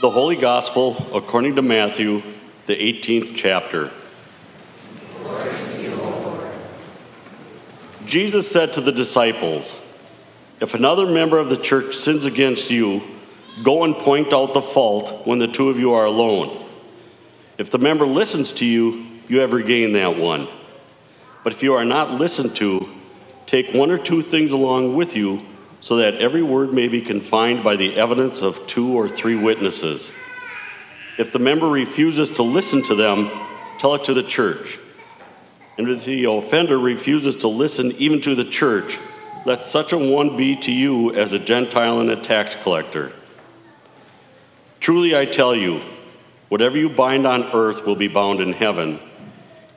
The Holy Gospel according to Matthew, the 18th chapter. Jesus said to the disciples, If another member of the church sins against you, go and point out the fault when the two of you are alone. If the member listens to you, you have regained that one. But if you are not listened to, take one or two things along with you so that every word may be confined by the evidence of two or three witnesses. If the member refuses to listen to them, tell it to the church. And if the offender refuses to listen even to the church, let such a one be to you as a Gentile and a tax collector. Truly I tell you, whatever you bind on earth will be bound in heaven,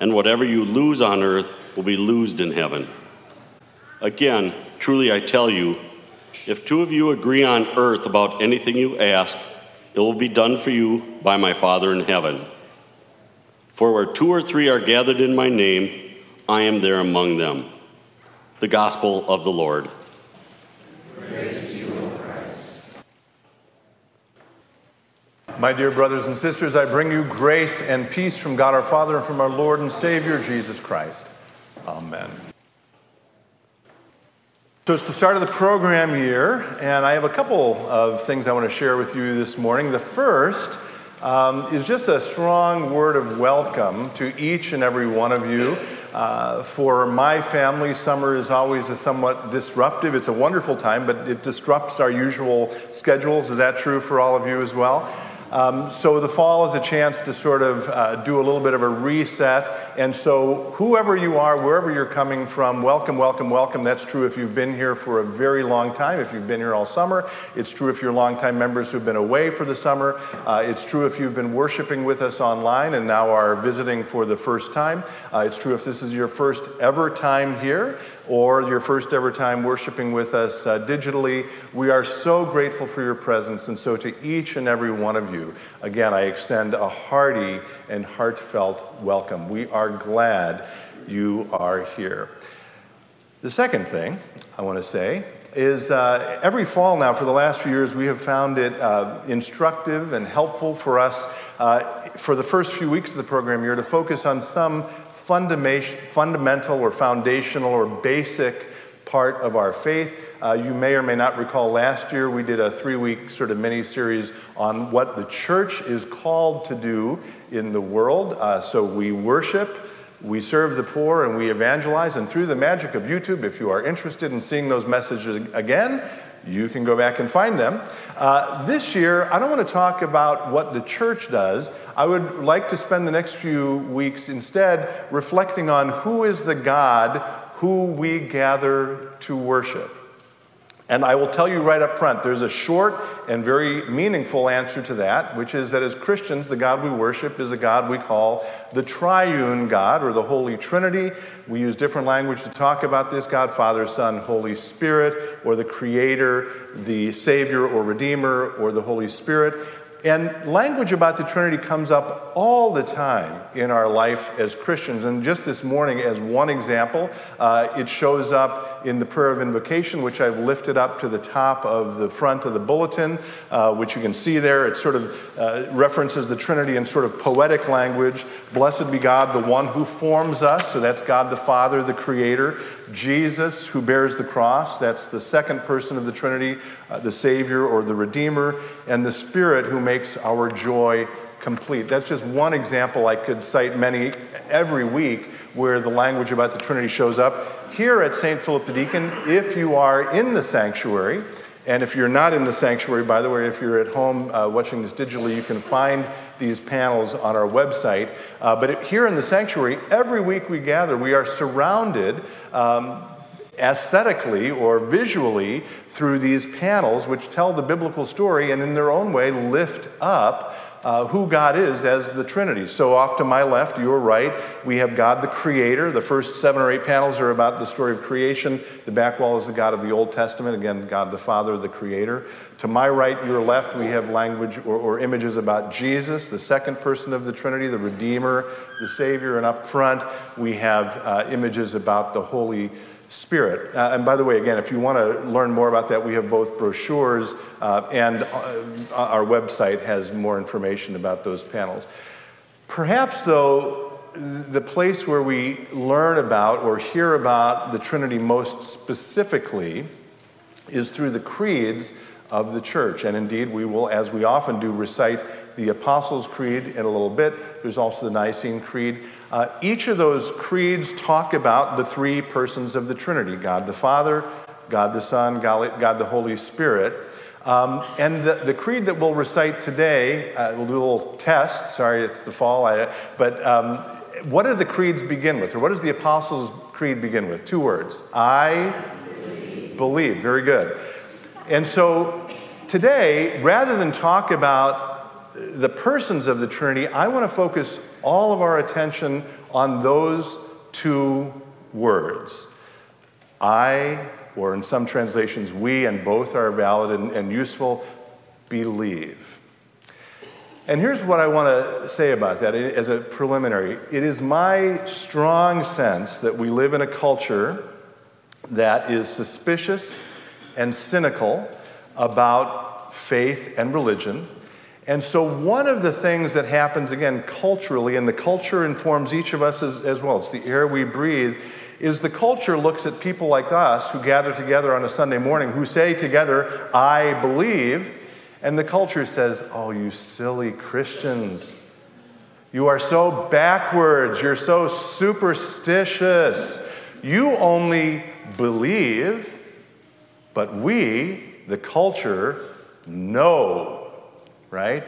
and whatever you lose on earth will be loosed in heaven. Again, truly I tell you, if two of you agree on earth about anything you ask, it will be done for you by my Father in heaven. For where two or three are gathered in my name, I am there among them. The Gospel of the Lord. My dear brothers and sisters, I bring you grace and peace from God our Father and from our Lord and Savior Jesus Christ. Amen. So it's the start of the program year, and I have a couple of things I want to share with you this morning. The first um, is just a strong word of welcome to each and every one of you. Uh, for my family, summer is always a somewhat disruptive. It's a wonderful time, but it disrupts our usual schedules. Is that true for all of you as well? Um, so the fall is a chance to sort of uh, do a little bit of a reset. And so, whoever you are, wherever you're coming from, welcome, welcome, welcome. That's true if you've been here for a very long time, if you've been here all summer. It's true if you're longtime members who've been away for the summer. Uh, it's true if you've been worshiping with us online and now are visiting for the first time. Uh, it's true if this is your first ever time here or your first ever time worshiping with us uh, digitally. We are so grateful for your presence. And so, to each and every one of you, again, I extend a hearty and heartfelt welcome. We are glad you are here. The second thing I want to say is uh, every fall now for the last few years we have found it uh, instructive and helpful for us uh, for the first few weeks of the program year to focus on some fundamental or foundational or basic part of our faith. Uh, you may or may not recall last year we did a three week sort of mini series on what the church is called to do in the world. Uh, so we worship, we serve the poor, and we evangelize. And through the magic of YouTube, if you are interested in seeing those messages again, you can go back and find them. Uh, this year, I don't want to talk about what the church does. I would like to spend the next few weeks instead reflecting on who is the God who we gather to worship. And I will tell you right up front, there's a short and very meaningful answer to that, which is that as Christians, the God we worship is a God we call the triune God or the Holy Trinity. We use different language to talk about this God, Father, Son, Holy Spirit, or the Creator, the Savior or Redeemer, or the Holy Spirit. And language about the Trinity comes up all the time in our life as Christians. And just this morning, as one example, uh, it shows up in the prayer of invocation, which I've lifted up to the top of the front of the bulletin, uh, which you can see there. It sort of uh, references the Trinity in sort of poetic language. Blessed be God, the one who forms us. So that's God the Father, the Creator. Jesus, who bears the cross, that's the second person of the Trinity, uh, the Savior or the Redeemer, and the Spirit, who makes our joy complete. That's just one example. I could cite many every week where the language about the Trinity shows up. Here at St. Philip the Deacon, if you are in the sanctuary, and if you're not in the sanctuary, by the way, if you're at home uh, watching this digitally, you can find these panels on our website. Uh, but it, here in the sanctuary, every week we gather, we are surrounded um, aesthetically or visually through these panels, which tell the biblical story and in their own way lift up uh, who God is as the Trinity. So, off to my left, your right, we have God the Creator. The first seven or eight panels are about the story of creation. The back wall is the God of the Old Testament, again, God the Father, the Creator. To my right, your left, we have language or, or images about Jesus, the second person of the Trinity, the Redeemer, the Savior. And up front, we have uh, images about the Holy Spirit. Uh, and by the way, again, if you want to learn more about that, we have both brochures uh, and uh, our website has more information about those panels. Perhaps, though, the place where we learn about or hear about the Trinity most specifically is through the creeds of the church. And indeed, we will, as we often do, recite the Apostles' Creed in a little bit. There's also the Nicene Creed. Uh, each of those creeds talk about the three persons of the Trinity God the Father, God the Son, God, God the Holy Spirit. Um, and the, the, creed that we'll recite today, uh, we'll do a little test. Sorry, it's the fall. I, but um, what do the creeds begin with? Or what does the Apostles' Creed begin with? Two words I believe. believe. Very good. And so today, rather than talk about the persons of the Trinity, I want to focus all of our attention on those two words. I, or in some translations, we, and both are valid and, and useful, believe. And here's what I want to say about that as a preliminary. It is my strong sense that we live in a culture that is suspicious and cynical about faith and religion and so, one of the things that happens, again, culturally, and the culture informs each of us as, as, well, it's the air we breathe, is the culture looks at people like us who gather together on a Sunday morning who say together, I believe, and the culture says, Oh, you silly Christians. You are so backwards. You're so superstitious. You only believe, but we, the culture, know right?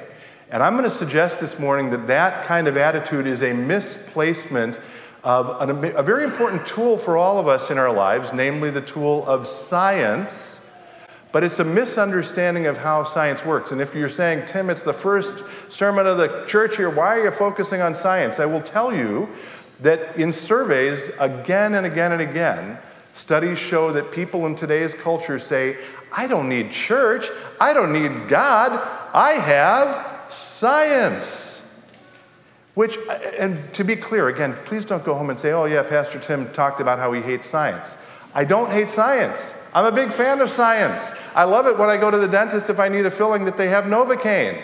And I'm going to suggest this morning that that kind of attitude is a misplacement of an, a very important tool for all of us in our lives, namely the tool of science. But it's a misunderstanding of how science works. And if you're saying, Tim, it's the first sermon of the church here, why are you focusing on science? I will tell you that in surveys, again and again and again, studies show that people in today's culture say, I don't need church, I don't need God, I have science. Which, and to be clear, again, please don't go home and say, oh, yeah, Pastor Tim talked about how he hates science. I don't hate science. I'm a big fan of science. I love it when I go to the dentist if I need a filling that they have Novocaine.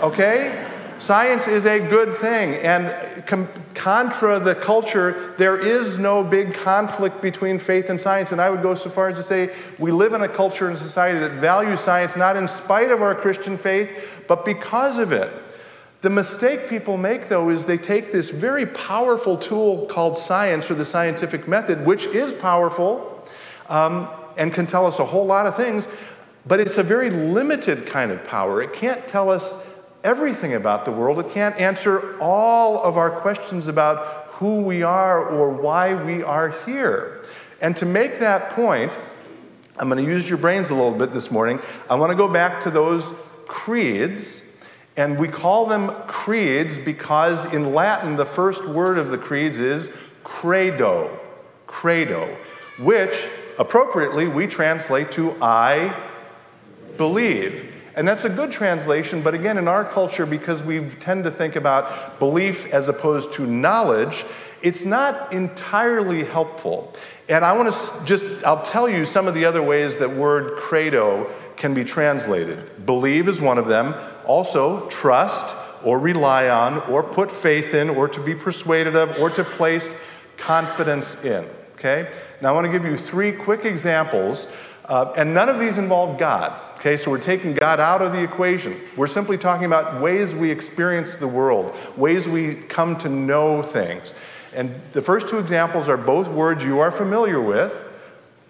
Okay? Science is a good thing. And com- contra the culture, there is no big conflict between faith and science. And I would go so far as to say we live in a culture and society that values science not in spite of our Christian faith, but because of it. The mistake people make, though, is they take this very powerful tool called science or the scientific method, which is powerful um, and can tell us a whole lot of things, but it's a very limited kind of power. It can't tell us everything about the world. It can't answer all of our questions about who we are or why we are here. And to make that point, I'm going to use your brains a little bit this morning. I want to go back to those creeds. And we call them creeds because in Latin, the first word of the creeds is credo, credo, which appropriately we translate to I believe. And that's a good translation, but again, in our culture, because we tend to think about belief as opposed to knowledge, it's not entirely helpful. And I want to just, I'll tell you some of the other ways that word credo can be translated. Believe is one of them. Also, trust or rely on or put faith in or to be persuaded of or to place confidence in. Okay? Now, I want to give you three quick examples, uh, and none of these involve God. Okay, so we're taking God out of the equation. We're simply talking about ways we experience the world, ways we come to know things. And the first two examples are both words you are familiar with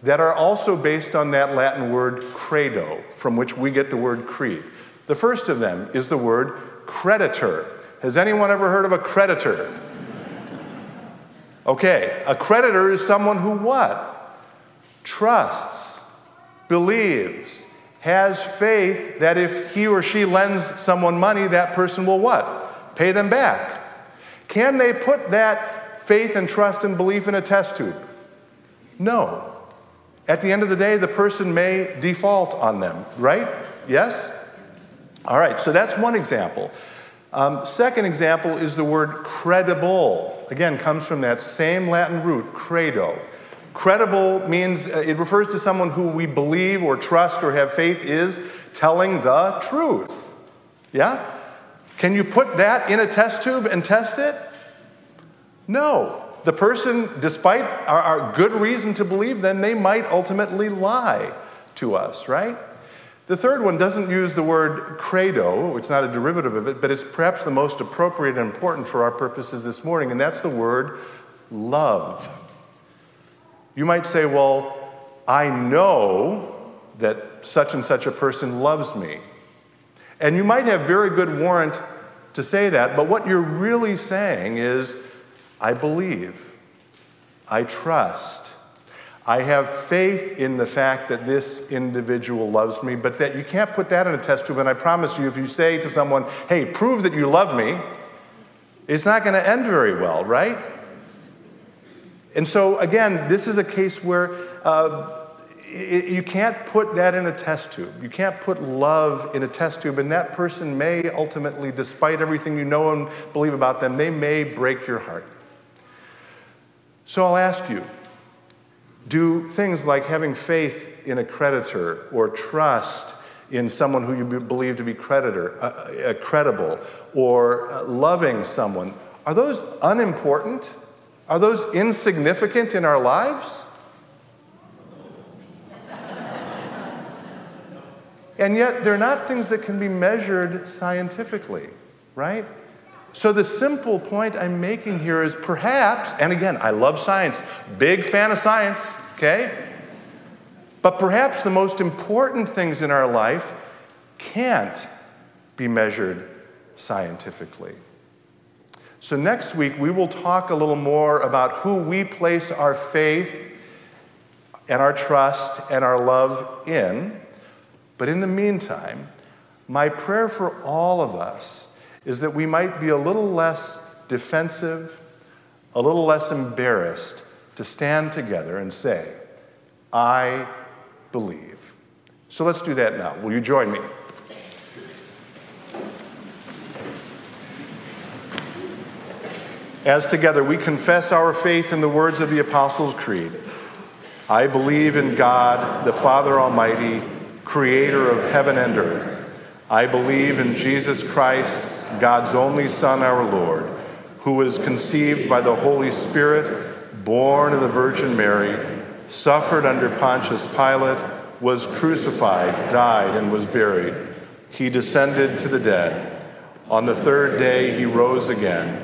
that are also based on that Latin word credo, from which we get the word creed. The first of them is the word creditor. Has anyone ever heard of a creditor? Okay, a creditor is someone who what? Trusts, believes, has faith that if he or she lends someone money, that person will what? Pay them back. Can they put that faith and trust and belief in a test tube? No. At the end of the day, the person may default on them, right? Yes? All right, so that's one example. Um, second example is the word credible. Again, comes from that same Latin root, credo. Credible means uh, it refers to someone who we believe or trust or have faith is telling the truth. Yeah? Can you put that in a test tube and test it? No. The person, despite our, our good reason to believe them, they might ultimately lie to us, right? The third one doesn't use the word credo, it's not a derivative of it, but it's perhaps the most appropriate and important for our purposes this morning, and that's the word love. You might say, Well, I know that such and such a person loves me. And you might have very good warrant to say that, but what you're really saying is, I believe, I trust, I have faith in the fact that this individual loves me, but that you can't put that in a test tube. And I promise you, if you say to someone, hey, prove that you love me, it's not going to end very well, right? And so, again, this is a case where uh, it, you can't put that in a test tube. You can't put love in a test tube, and that person may ultimately, despite everything you know and believe about them, they may break your heart. So I'll ask you do things like having faith in a creditor or trust in someone who you believe to be creditor, uh, uh, credible, or uh, loving someone, are those unimportant? Are those insignificant in our lives? and yet, they're not things that can be measured scientifically, right? So, the simple point I'm making here is perhaps, and again, I love science, big fan of science, okay? But perhaps the most important things in our life can't be measured scientifically. So, next week, we will talk a little more about who we place our faith and our trust and our love in. But in the meantime, my prayer for all of us is that we might be a little less defensive, a little less embarrassed to stand together and say, I believe. So let's do that now. Will you join me? As together we confess our faith in the words of the Apostles' Creed. I believe in God, the Father Almighty, creator of heaven and earth. I believe in Jesus Christ God's only Son, our Lord, who was conceived by the Holy Spirit, born of the Virgin Mary, suffered under Pontius Pilate, was crucified, died, and was buried. He descended to the dead. On the third day, he rose again.